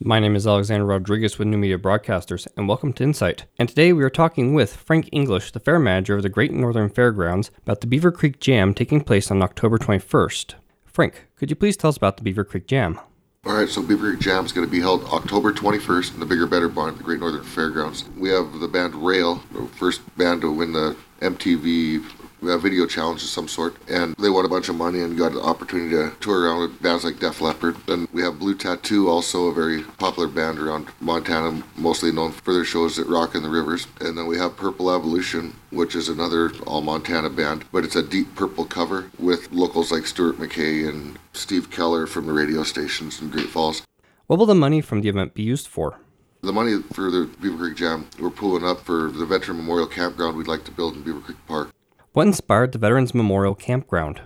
My name is Alexander Rodriguez with New Media Broadcasters, and welcome to Insight. And today we are talking with Frank English, the fair manager of the Great Northern Fairgrounds, about the Beaver Creek Jam taking place on October 21st. Frank, could you please tell us about the Beaver Creek Jam? All right, so Beaver Creek Jam is going to be held October 21st in the Bigger Better Barn at the Great Northern Fairgrounds. We have the band Rail, the first band to win the MTV uh, video challenge of some sort, and they won a bunch of money and got an opportunity to tour around with bands like Def Leppard. Then we have Blue Tattoo, also a very popular band around Montana, mostly known for their shows at Rockin' the Rivers. And then we have Purple Evolution, which is another all Montana band, but it's a deep purple cover with locals like Stuart McKay and Steve Keller from the radio stations in Great Falls. What will the money from the event be used for? The money for the Beaver Creek Jam, we're pulling up for the Veteran Memorial Campground we'd like to build in Beaver Creek Park. What inspired the Veterans Memorial Campground?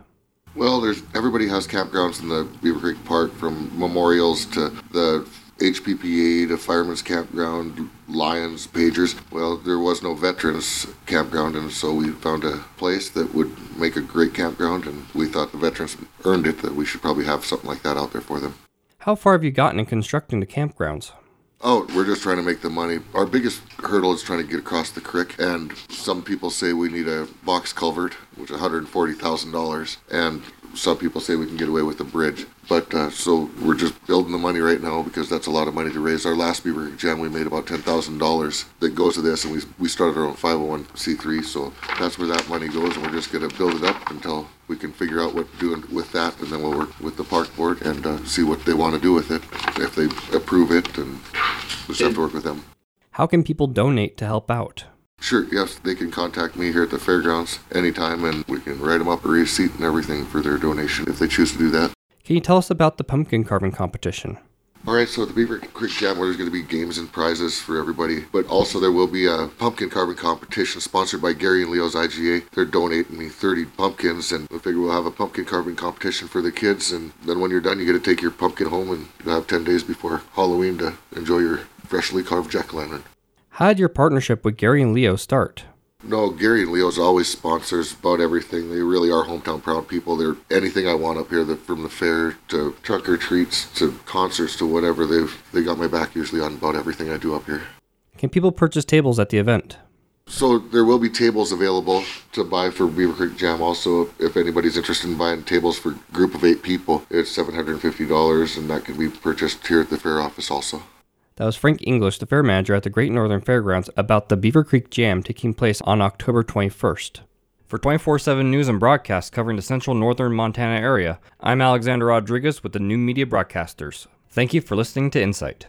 Well, there's everybody has campgrounds in the Beaver Creek Park, from memorials to the HPPA to Fireman's Campground, Lions, Pagers. Well, there was no veterans campground, and so we found a place that would make a great campground, and we thought the veterans earned it, that we should probably have something like that out there for them. How far have you gotten in constructing the campgrounds? Oh, we're just trying to make the money. Our biggest hurdle is trying to get across the creek, and some people say we need a box culvert, which is $140,000, and some people say we can get away with a bridge. But uh, so we're just building the money right now because that's a lot of money to raise. Our last Beaver Jam, we made about ten thousand dollars that goes to this, and we we started our own 501c3, so that's where that money goes, and we're just gonna build it up until we can figure out what to do with that, and then we'll work with the park board and uh, see what they want to do with it. If they approve it, and we just have to work with them. How can people donate to help out? Sure, yes, they can contact me here at the fairgrounds anytime, and we can write them up a receipt and everything for their donation if they choose to do that. Can you tell us about the pumpkin carving competition? All right, so at the Beaver Creek Jam, where there's going to be games and prizes for everybody, but also there will be a pumpkin carving competition sponsored by Gary and Leo's IGA. They're donating me 30 pumpkins, and we figure we'll have a pumpkin carving competition for the kids. And then when you're done, you get to take your pumpkin home, and you have 10 days before Halloween to enjoy your freshly carved jack o' lantern. How did your partnership with Gary and Leo start? No, Gary and Leo's always sponsors about everything. They really are hometown proud people. They're anything I want up here, the, from the fair to trunk or treats to concerts to whatever. They've they got my back usually on about everything I do up here. Can people purchase tables at the event? So there will be tables available to buy for Beaver Creek Jam. Also, if anybody's interested in buying tables for a group of eight people, it's seven hundred and fifty dollars, and that can be purchased here at the fair office also. That was Frank English, the fair manager at the Great Northern Fairgrounds, about the Beaver Creek Jam taking place on October 21st. For 24 7 news and broadcasts covering the central northern Montana area, I'm Alexander Rodriguez with the New Media Broadcasters. Thank you for listening to Insight.